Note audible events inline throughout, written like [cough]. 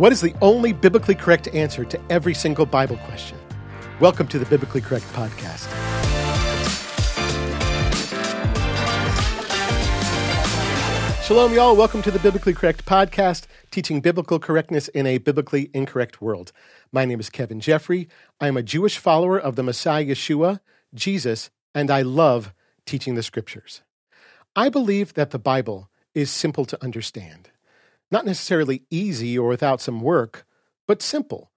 What is the only biblically correct answer to every single Bible question? Welcome to the Biblically Correct Podcast. Shalom, y'all. Welcome to the Biblically Correct Podcast, teaching biblical correctness in a biblically incorrect world. My name is Kevin Geoffrey. I am a Jewish follower of the Messiah Yeshua, Jesus, and I love teaching the scriptures. I believe that the Bible is simple to understand. Not necessarily easy or without some work, but simple.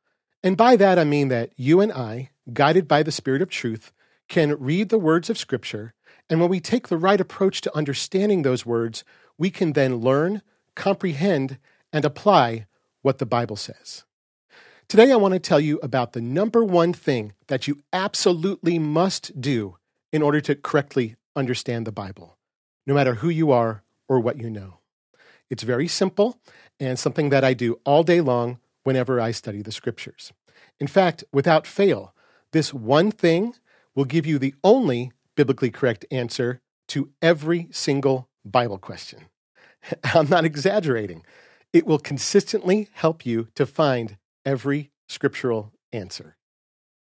And by that I mean that you and I, guided by the Spirit of truth, can read the words of Scripture, and when we take the right approach to understanding those words, we can then learn, comprehend, and apply what the Bible says. Today, I want to tell you about the number one thing that you absolutely must do in order to correctly understand the Bible, no matter who you are or what you know. It's very simple and something that I do all day long whenever I study the scriptures. In fact, without fail, this one thing will give you the only biblically correct answer to every single Bible question. [laughs] I'm not exaggerating. It will consistently help you to find every scriptural answer.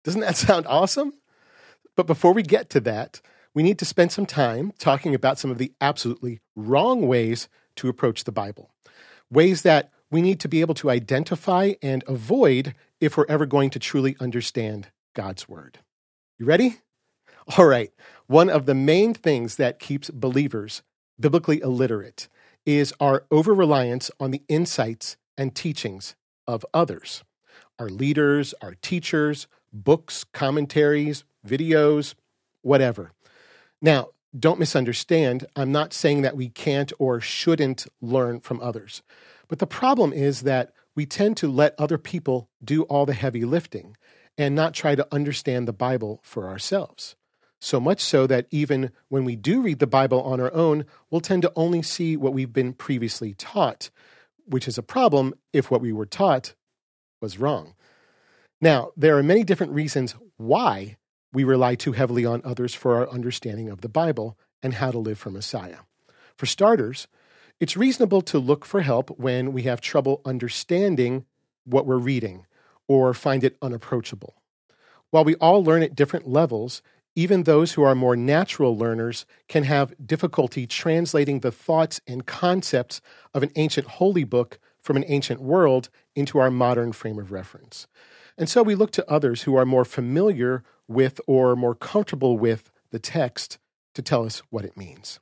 Doesn't that [laughs] sound awesome? But before we get to that, we need to spend some time talking about some of the absolutely wrong ways to approach the Bible. Ways that we need to be able to identify and avoid if we're ever going to truly understand God's Word. You ready? All right. One of the main things that keeps believers biblically illiterate is our over reliance on the insights and teachings of others our leaders, our teachers, books, commentaries, videos, whatever. Now, don't misunderstand. I'm not saying that we can't or shouldn't learn from others. But the problem is that we tend to let other people do all the heavy lifting and not try to understand the Bible for ourselves. So much so that even when we do read the Bible on our own, we'll tend to only see what we've been previously taught, which is a problem if what we were taught was wrong. Now, there are many different reasons why we rely too heavily on others for our understanding of the Bible and how to live for Messiah. For starters, it's reasonable to look for help when we have trouble understanding what we're reading or find it unapproachable. While we all learn at different levels, even those who are more natural learners can have difficulty translating the thoughts and concepts of an ancient holy book from an ancient world into our modern frame of reference. And so we look to others who are more familiar with or more comfortable with the text to tell us what it means.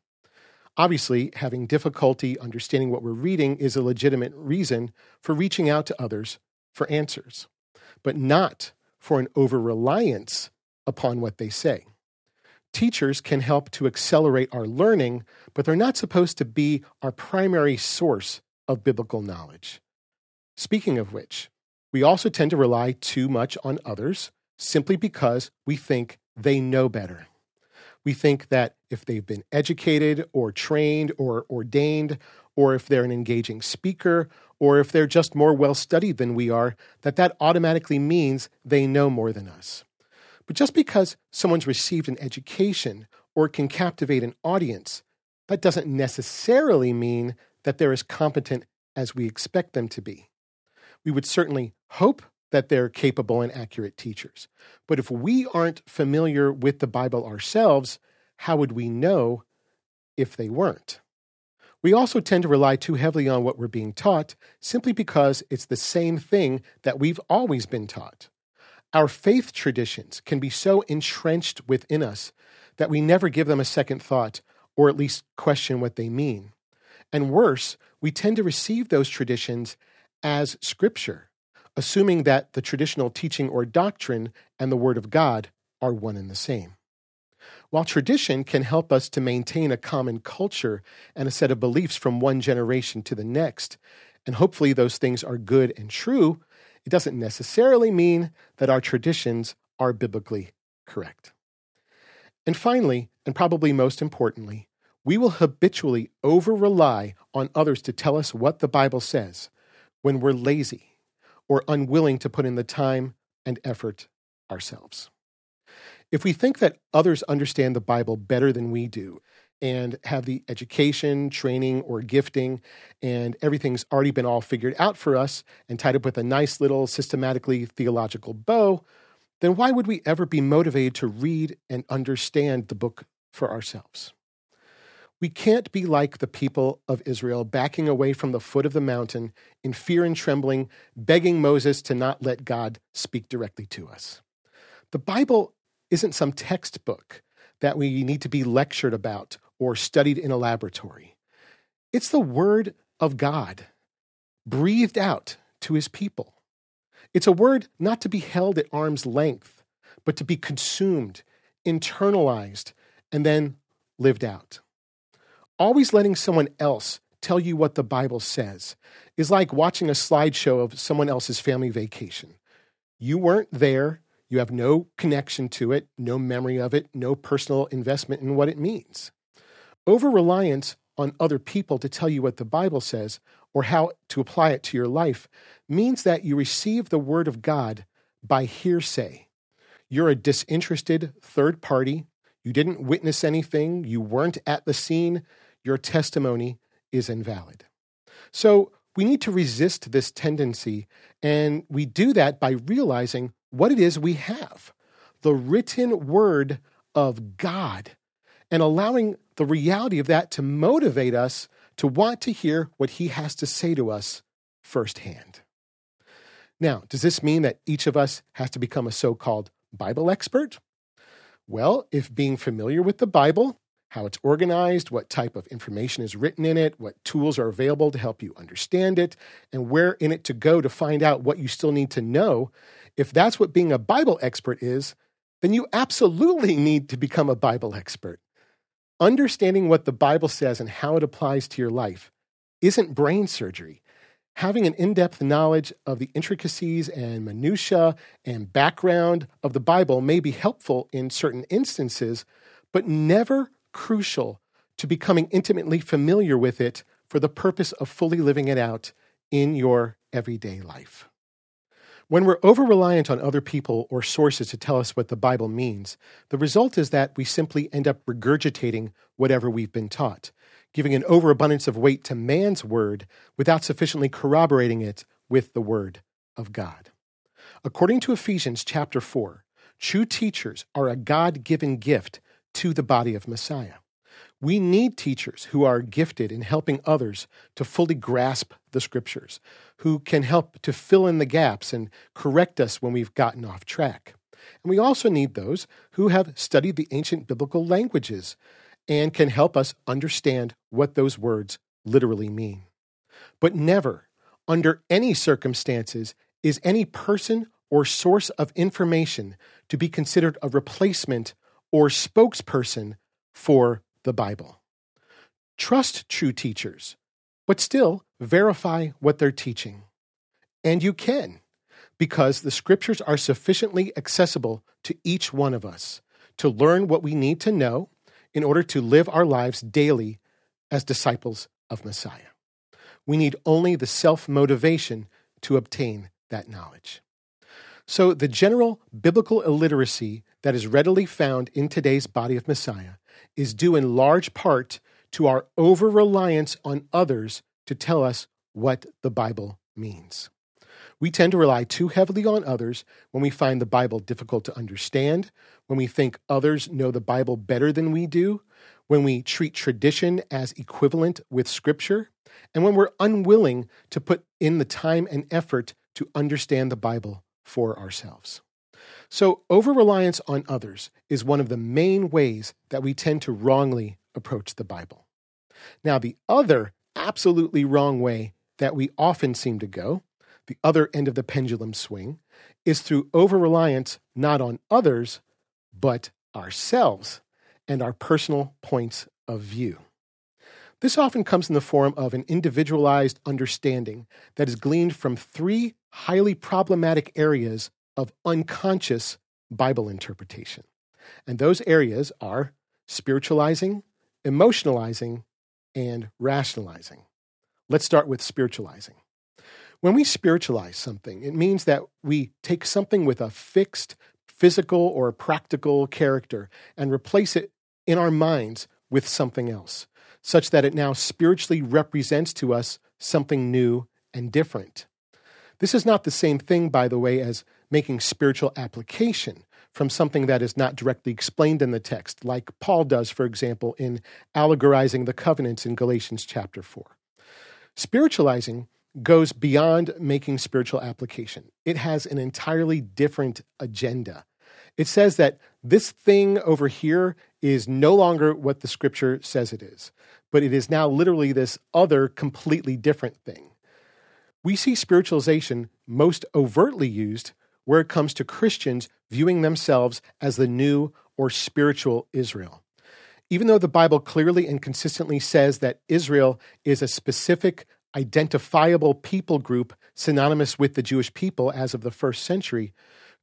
Obviously, having difficulty understanding what we're reading is a legitimate reason for reaching out to others for answers, but not for an over reliance upon what they say. Teachers can help to accelerate our learning, but they're not supposed to be our primary source of biblical knowledge. Speaking of which, we also tend to rely too much on others simply because we think they know better. We think that if they've been educated or trained or ordained, or if they're an engaging speaker, or if they're just more well studied than we are, that that automatically means they know more than us. But just because someone's received an education or can captivate an audience, that doesn't necessarily mean that they're as competent as we expect them to be. We would certainly hope that they're capable and accurate teachers. But if we aren't familiar with the Bible ourselves, how would we know if they weren't? We also tend to rely too heavily on what we're being taught simply because it's the same thing that we've always been taught. Our faith traditions can be so entrenched within us that we never give them a second thought or at least question what they mean. And worse, we tend to receive those traditions as scripture assuming that the traditional teaching or doctrine and the Word of God are one and the same. While tradition can help us to maintain a common culture and a set of beliefs from one generation to the next, and hopefully those things are good and true, it doesn't necessarily mean that our traditions are biblically correct. And finally, and probably most importantly, we will habitually over rely on others to tell us what the Bible says when we're lazy or unwilling to put in the time and effort ourselves. If we think that others understand the Bible better than we do, and have the education, training, or gifting, and everything's already been all figured out for us and tied up with a nice little systematically theological bow, then why would we ever be motivated to read and understand the book for ourselves? We can't be like the people of Israel, backing away from the foot of the mountain in fear and trembling, begging Moses to not let God speak directly to us. The Bible isn't some textbook that we need to be lectured about or studied in a laboratory. It's the Word of God, breathed out to His people. It's a word not to be held at arm's length, but to be consumed, internalized, and then lived out. Always letting someone else tell you what the Bible says is like watching a slideshow of someone else's family vacation. You weren't there, you have no connection to it, no memory of it, no personal investment in what it means. Over reliance on other people to tell you what the Bible says or how to apply it to your life means that you receive the Word of God by hearsay. You're a disinterested third party. You didn't witness anything. You weren't at the scene. Your testimony is invalid. So we need to resist this tendency, and we do that by realizing what it is we have the written Word of God and allowing the reality of that to motivate us to want to hear what he has to say to us firsthand. Now, does this mean that each of us has to become a so called Bible expert? Well, if being familiar with the Bible, how it's organized, what type of information is written in it, what tools are available to help you understand it, and where in it to go to find out what you still need to know, if that's what being a Bible expert is, then you absolutely [laughs] need to become a Bible expert. Understanding what the Bible says and how it applies to your life isn't brain surgery. Having an in depth knowledge of the intricacies and minutiae and background of the Bible may be helpful in certain instances, but never crucial to becoming intimately familiar with it for the purpose of fully living it out in your everyday life. When we're over reliant on other people or sources to tell us what the Bible means, the result is that we simply end up regurgitating whatever we've been taught, giving an overabundance of weight to man's word without sufficiently corroborating it with the word of God. According to Ephesians chapter 4, true teachers are a God given gift to the body of Messiah. We need teachers who are gifted in helping others to fully grasp the scriptures, who can help to fill in the gaps and correct us when we've gotten off track. And we also need those who have studied the ancient biblical languages and can help us understand what those words literally mean. But never, under any circumstances, is any person or source of information to be considered a replacement or spokesperson for the Bible. Trust true teachers, but still verify what they're teaching. And you can, because the scriptures are sufficiently accessible to each one of us to learn what we need to know in order to live our lives daily as disciples of Messiah. We need only the self motivation to obtain that knowledge. So, the general biblical illiteracy that is readily found in today's body of Messiah is due in large part to our over reliance on others to tell us what the Bible means. We tend to rely too heavily on others when we find the Bible difficult to understand, when we think others know the Bible better than we do, when we treat tradition as equivalent with Scripture, and when we're unwilling to put in the time and effort to understand the Bible for ourselves. So, over reliance on others is one of the main ways that we tend to wrongly approach the Bible. Now, the other absolutely wrong way that we often seem to go, the other end of the pendulum swing, is through over reliance not on others, but ourselves and our personal points of view. This often comes in the form of an individualized understanding that is gleaned from three highly problematic areas of unconscious Bible interpretation. And those areas are spiritualizing, emotionalizing, and rationalizing. Let's start with spiritualizing. When we spiritualize something, it means that we take something with a fixed physical or practical character and replace it in our minds with something else, such that it now spiritually represents to us something new and different. This is not the same thing, by the way, as making spiritual application from something that is not directly explained in the text, like Paul does, for example, in allegorizing the covenants in Galatians chapter 4. Spiritualizing goes beyond making spiritual application, it has an entirely different agenda. It says that this thing over here is no longer what the scripture says it is, but it is now literally this other completely different thing. We see spiritualization most overtly used where it comes to Christians viewing themselves as the new or spiritual Israel. Even though the Bible clearly and consistently says that Israel is a specific, identifiable people group synonymous with the Jewish people as of the first century,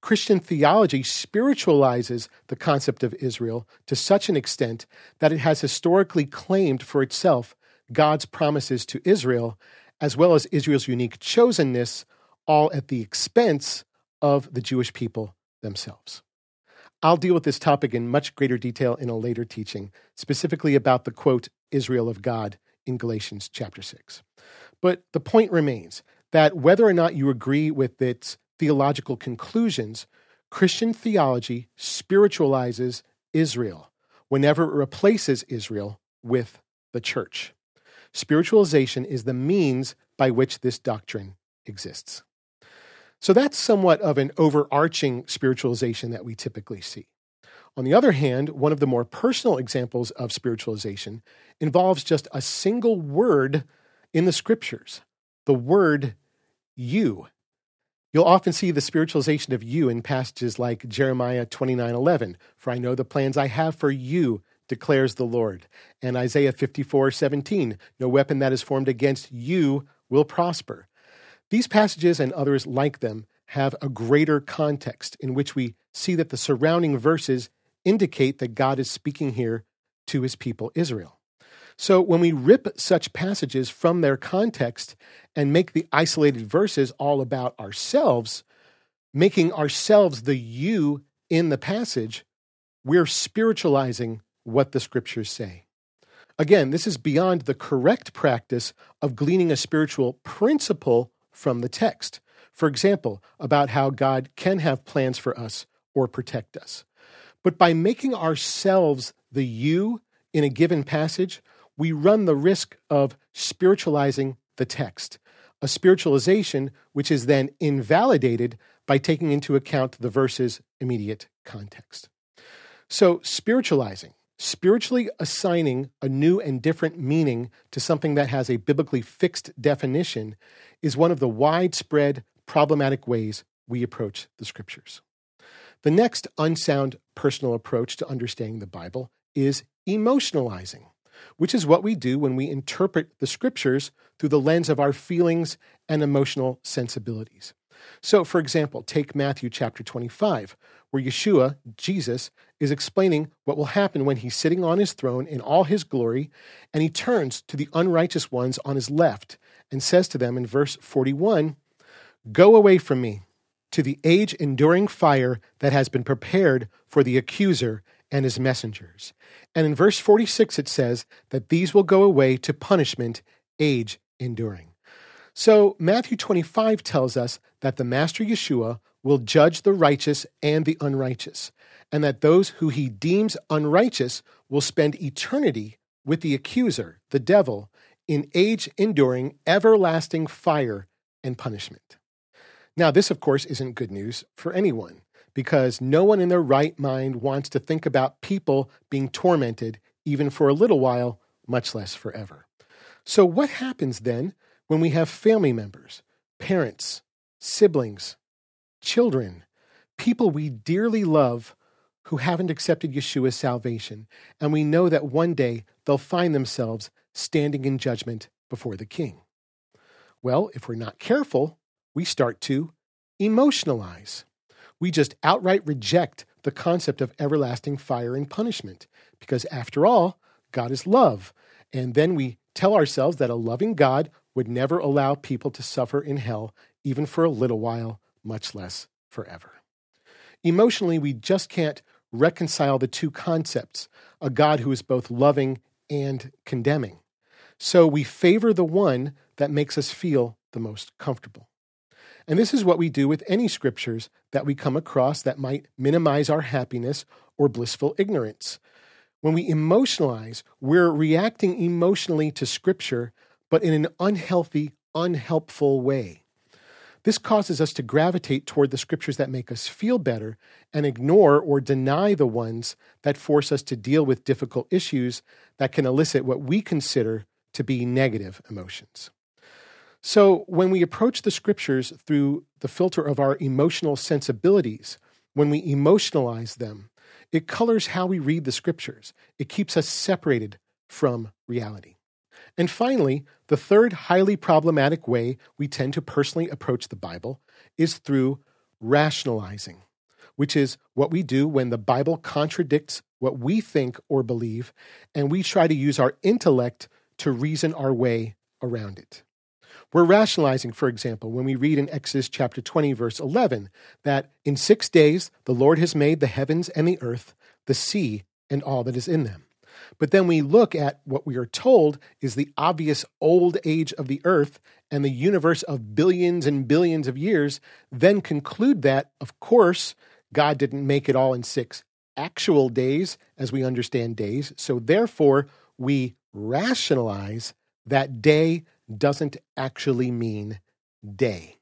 Christian theology spiritualizes the concept of Israel to such an extent that it has historically claimed for itself God's promises to Israel, as well as Israel's unique chosenness, all at the expense of the Jewish people themselves. I'll deal with this topic in much greater detail in a later teaching, specifically about the quote, Israel of God in Galatians chapter 6. But the point remains that whether or not you agree with its theological conclusions, Christian theology spiritualizes Israel whenever it replaces Israel with the church. Spiritualization is the means by which this doctrine exists. So that's somewhat of an overarching spiritualization that we typically see. On the other hand, one of the more personal examples of spiritualization involves just a single word in the scriptures the word you. You'll often see the spiritualization of you in passages like Jeremiah 29:11, "For I know the plans I have for you," declares the Lord, and Isaiah 54:17, "No weapon that is formed against you will prosper." These passages and others like them have a greater context in which we see that the surrounding verses indicate that God is speaking here to his people Israel. So when we rip such passages from their context and make the isolated verses all about ourselves, making ourselves the you in the passage, we're spiritualizing what the scriptures say. Again, this is beyond the correct practice of gleaning a spiritual principle from the text. For example, about how God can have plans for us or protect us. But by making ourselves the you in a given passage, we run the risk of spiritualizing the text, a spiritualization which is then invalidated by taking into account the verse's immediate context. So, spiritualizing, spiritually assigning a new and different meaning to something that has a biblically fixed definition, is one of the widespread problematic ways we approach the scriptures. The next unsound personal approach to understanding the Bible is emotionalizing which is what we do when we interpret the scriptures through the lens of our feelings and emotional sensibilities. So, for example, take Matthew chapter 25, where Yeshua, Jesus, is explaining what will happen when he's sitting on his throne in all his glory, and he turns to the unrighteous ones on his left and says to them in verse 41 Go away from me to the age enduring fire that has been prepared for the accuser and his messengers. And in verse 46, it says that these will go away to punishment, age enduring. So Matthew 25 tells us that the Master Yeshua will judge the righteous and the unrighteous, and that those who he deems unrighteous will spend eternity with the accuser, the devil, in age enduring, everlasting fire and punishment. Now, this, of course, isn't good news for anyone because no one in their right mind wants to think about people being tormented even for a little while, much less forever. So, what happens then when we have family members, parents, siblings, children, people we dearly love who haven't accepted Yeshua's salvation, and we know that one day they'll find themselves standing in judgment before the King? Well, if we're not careful, we start to emotionalize we just outright reject the concept of everlasting fire and punishment because, after all, God is love. And then we tell ourselves that a loving God would never allow people to suffer in hell, even for a little while, much less forever. Emotionally, we just can't reconcile the two concepts a God who is both loving and condemning. So we favor the one that makes us feel the most comfortable. And this is what we do with any scriptures that we come across that might minimize our happiness or blissful ignorance. When we emotionalize, we're reacting emotionally to scripture, but in an unhealthy, unhelpful way. This causes us to gravitate toward the scriptures that make us feel better and ignore or deny the ones that force us to deal with difficult issues that can elicit what we consider to be negative emotions. So, when we approach the scriptures through the filter of our emotional sensibilities, when we emotionalize them, it colors how we read the scriptures. It keeps us separated from reality. And finally, the third highly problematic way we tend to personally approach the Bible is through rationalizing, which is what we do when the Bible contradicts what we think or believe, and we try to use our intellect to reason our way around it. We're rationalizing, for example, when we read in Exodus chapter 20, verse 11, that in six days the Lord has made the heavens and the earth, the sea, and all that is in them. But then we look at what we are told is the obvious old age of the earth and the universe of billions and billions of years, then conclude that, of course, God didn't make it all in six actual days as we understand days. So therefore, we rationalize that day doesn't actually mean day.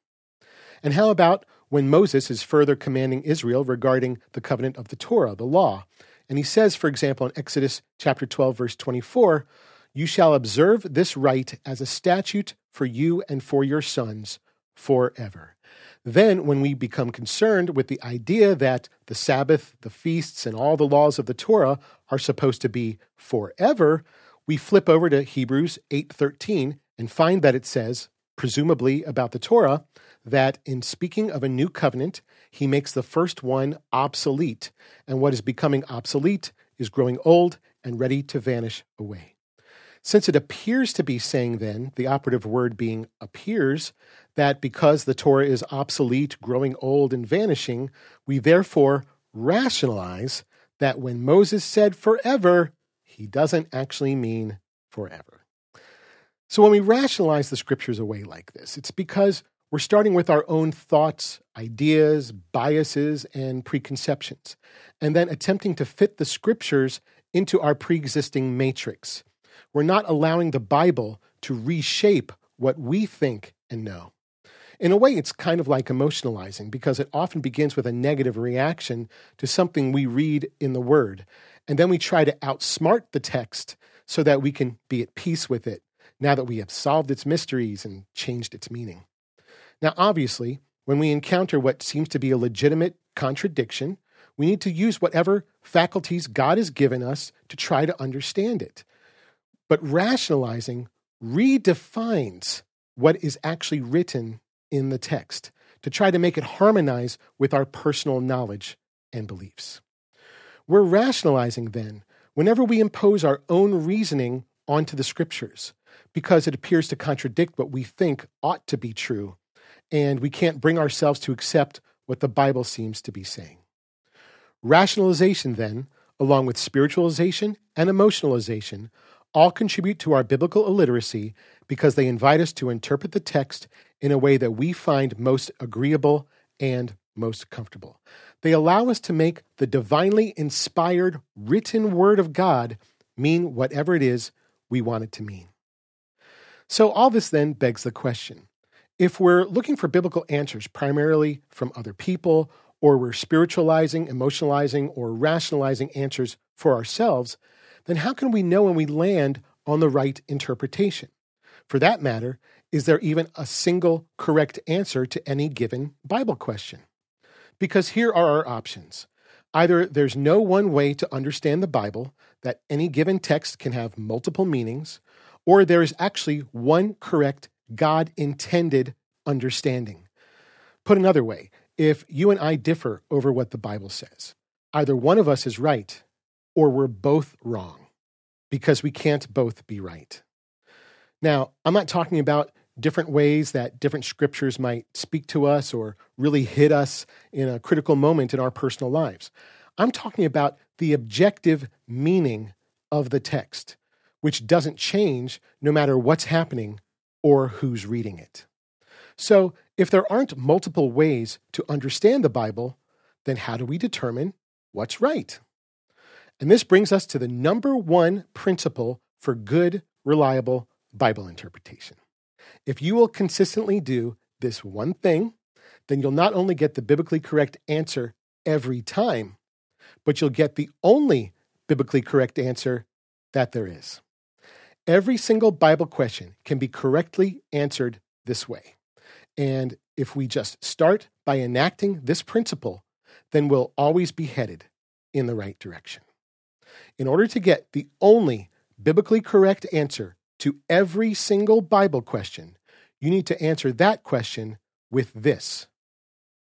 And how about when Moses is further commanding Israel regarding the covenant of the Torah, the law? And he says, for example, in Exodus chapter 12, verse 24, You shall observe this rite as a statute for you and for your sons forever. Then, when we become concerned with the idea that the Sabbath, the feasts, and all the laws of the Torah are supposed to be forever, we flip over to Hebrews 8:13 and find that it says, presumably about the Torah, that in speaking of a new covenant, he makes the first one obsolete, and what is becoming obsolete is growing old and ready to vanish away. Since it appears to be saying then, the operative word being appears, that because the Torah is obsolete, growing old, and vanishing, we therefore rationalize that when Moses said forever, he doesn't actually mean forever. So when we rationalize the scriptures away like this, it's because we're starting with our own thoughts, ideas, biases, and preconceptions, and then attempting to fit the scriptures into our pre existing matrix. We're not allowing the Bible to reshape what we think and know. In a way, it's kind of like emotionalizing because it often begins with a negative reaction to something we read in the Word. And then we try to outsmart the text so that we can be at peace with it now that we have solved its mysteries and changed its meaning. Now, obviously, when we encounter what seems to be a legitimate contradiction, we need to use whatever faculties God has given us to try to understand it. But rationalizing redefines what is actually written in the text to try to make it harmonize with our personal knowledge and beliefs. We're rationalizing then whenever we impose our own reasoning onto the scriptures because it appears to contradict what we think ought to be true and we can't bring ourselves to accept what the Bible seems to be saying. Rationalization, then, along with spiritualization and emotionalization, all contribute to our biblical illiteracy because they invite us to interpret the text in a way that we find most agreeable and most comfortable. They allow us to make the divinely inspired written word of God mean whatever it is we want it to mean. So, all this then begs the question if we're looking for biblical answers primarily from other people, or we're spiritualizing, emotionalizing, or rationalizing answers for ourselves, then how can we know when we land on the right interpretation? For that matter, is there even a single correct answer to any given Bible question? Because here are our options. Either there's no one way to understand the Bible, that any given text can have multiple meanings, or there is actually one correct God intended understanding. Put another way, if you and I differ over what the Bible says, either one of us is right or we're both wrong because we can't both be right. Now, I'm not talking about different ways that different scriptures might speak to us or really hit us in a critical moment in our personal lives. I'm talking about the objective meaning of the text, which doesn't change no matter what's happening or who's reading it. So, if there aren't multiple ways to understand the Bible, then how do we determine what's right? And this brings us to the number one principle for good, reliable Bible interpretation. If you will consistently do this one thing, then you'll not only get the biblically correct answer every time, but you'll get the only biblically correct answer that there is. Every single Bible question can be correctly answered this way. And if we just start by enacting this principle, then we'll always be headed in the right direction. In order to get the only biblically correct answer to every single Bible question, you need to answer that question with this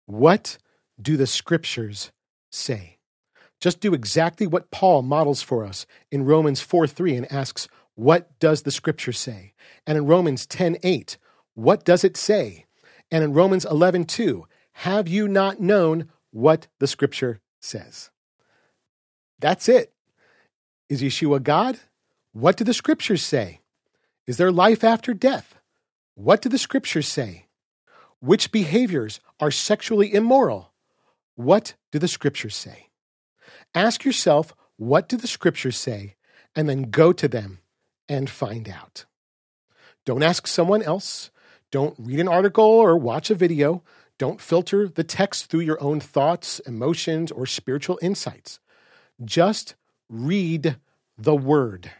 What do the scriptures say? Just do exactly what Paul models for us in Romans 4 3 and asks, What does the scripture say? And in Romans 10 8, What does it say? And in Romans 11 2, Have you not known what the scripture says? That's it. Is Yeshua God? What do the scriptures say? Is there life after death? What do the scriptures say? Which behaviors are sexually immoral? What do the scriptures say? Ask yourself, what do the scriptures say? And then go to them and find out. Don't ask someone else. Don't read an article or watch a video. Don't filter the text through your own thoughts, emotions, or spiritual insights. Just read the word.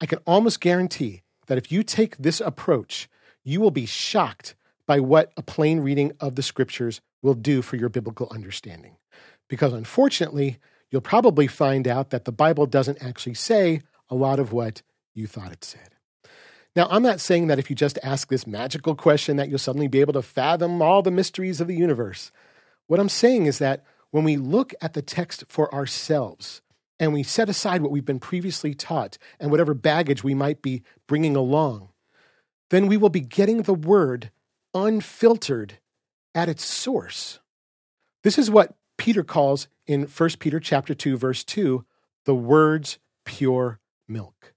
I can almost guarantee that if you take this approach, you will be shocked by what a plain reading of the scriptures will do for your biblical understanding. Because unfortunately, you'll probably find out that the Bible doesn't actually say a lot of what you thought it said. Now, I'm not saying that if you just ask this magical question that you'll suddenly be able to fathom all the mysteries of the universe. What I'm saying is that when we look at the text for ourselves and we set aside what we've been previously taught and whatever baggage we might be bringing along, then we will be getting the word unfiltered at its source. This is what Peter calls in 1 Peter chapter 2 verse 2 the word's pure milk.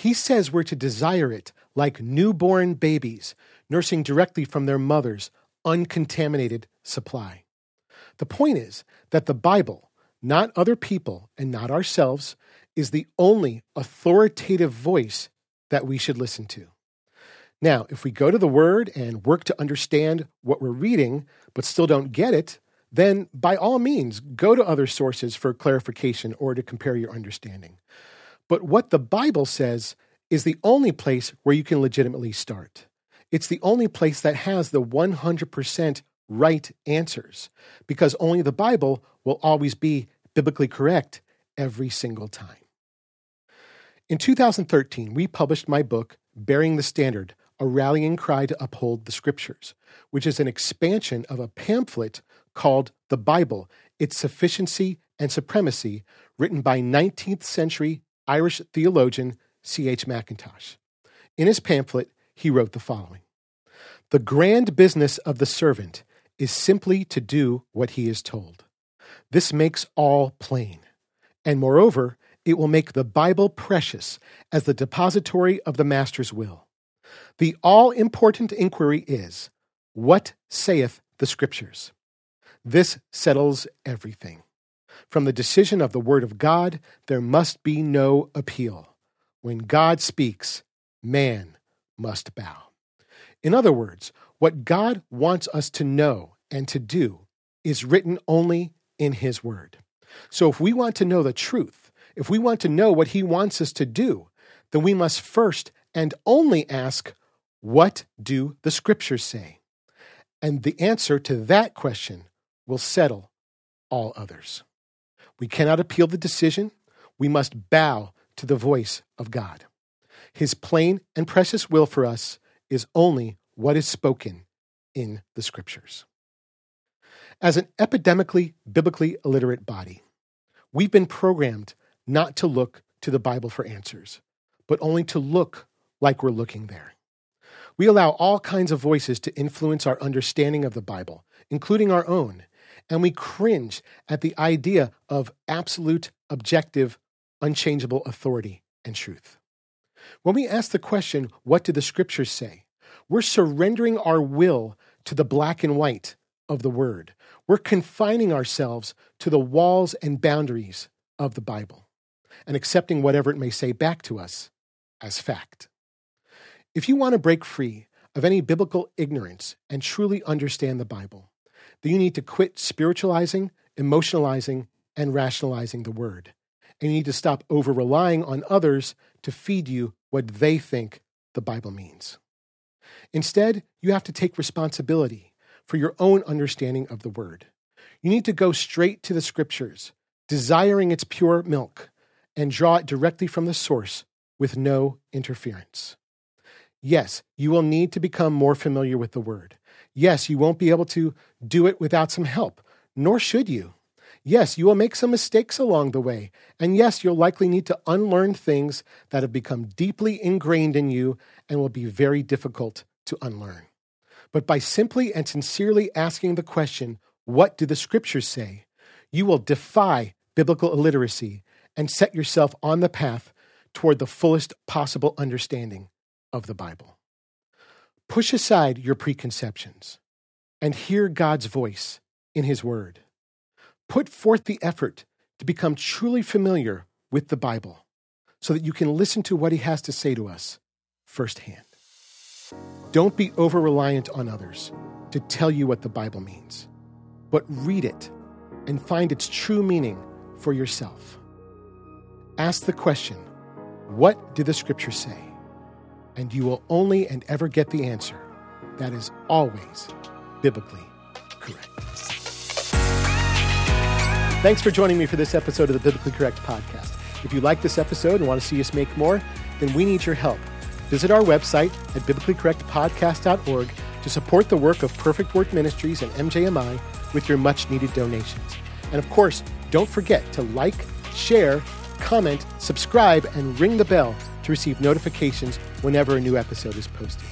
He says we're to desire it like newborn babies, nursing directly from their mother's uncontaminated supply. The point is that the Bible, not other people and not ourselves, is the only authoritative voice that we should listen to. Now, if we go to the Word and work to understand what we're reading, but still don't get it, then by all means, go to other sources for clarification or to compare your understanding. But what the Bible says is the only place where you can legitimately start. It's the only place that has the 100% right answers because only the Bible will always be biblically correct every single time. In 2013, we published my book, Bearing the Standard A Rallying Cry to Uphold the Scriptures, which is an expansion of a pamphlet called The Bible Its Sufficiency and Supremacy, written by 19th century Irish theologian C.H. Mackintosh. In his pamphlet, he wrote the following The grand business of the servant is simply to do what he is told. This makes all plain. And moreover, it will make the Bible precious as the depository of the Master's will. The all important inquiry is What saith the Scriptures? This settles everything. From the decision of the Word of God, there must be no appeal. When God speaks, man must bow. In other words, what God wants us to know and to do is written only in His Word. So if we want to know the truth, if we want to know what He wants us to do, then we must first and only ask, What do the Scriptures say? And the answer to that question will settle all others. We cannot appeal the decision. We must bow to the voice of God. His plain and precious will for us is only what is spoken in the scriptures. As an epidemically biblically illiterate body, we've been programmed not to look to the Bible for answers, but only to look like we're looking there. We allow all kinds of voices to influence our understanding of the Bible, including our own, and we cringe at the idea of absolute, objective, unchangeable authority and truth. When we ask the question, What do the scriptures say? we're surrendering our will to the black and white of the Word. We're confining ourselves to the walls and boundaries of the Bible and accepting whatever it may say back to us as fact. If you want to break free of any biblical ignorance and truly understand the Bible, then you need to quit spiritualizing, emotionalizing, and rationalizing the Word. And you need to stop over relying on others to feed you what they think the Bible means. Instead, you have to take responsibility for your own understanding of the Word. You need to go straight to the Scriptures, desiring its pure milk, and draw it directly from the source with no interference. Yes, you will need to become more familiar with the Word. Yes, you won't be able to do it without some help, nor should you. Yes, you will make some mistakes along the way. And yes, you'll likely need to unlearn things that have become deeply ingrained in you and will be very difficult to unlearn. But by simply and sincerely asking the question, What do the scriptures say? you will defy biblical illiteracy and set yourself on the path toward the fullest possible understanding of the Bible. Push aside your preconceptions and hear God's voice in His Word. Put forth the effort to become truly familiar with the Bible so that you can listen to what He has to say to us firsthand. Don't be over reliant on others to tell you what the Bible means, but read it and find its true meaning for yourself. Ask the question, What do the scriptures say? And you will only and ever get the answer that is always biblically correct. Thanks for joining me for this episode of the Biblically Correct podcast. If you like this episode and want to see us make more, then we need your help. Visit our website at biblicallycorrectpodcast.org to support the work of Perfect Word Ministries and MJMI with your much needed donations. And of course, don't forget to like, share, comment, subscribe, and ring the bell to receive notifications whenever a new episode is posted.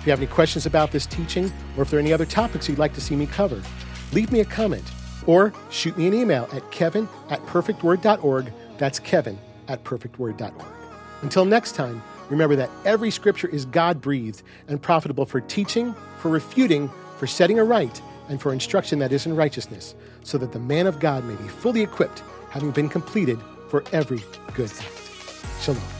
If you have any questions about this teaching, or if there are any other topics you'd like to see me cover, leave me a comment or shoot me an email at kevin at perfectword.org. That's kevin at perfectword.org. Until next time, Remember that every scripture is God breathed and profitable for teaching, for refuting, for setting aright, and for instruction that is in righteousness, so that the man of God may be fully equipped, having been completed for every good act. Shalom.